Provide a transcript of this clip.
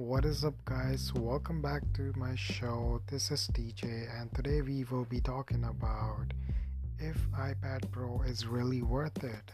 What is up, guys? Welcome back to my show. This is DJ, and today we will be talking about if iPad Pro is really worth it.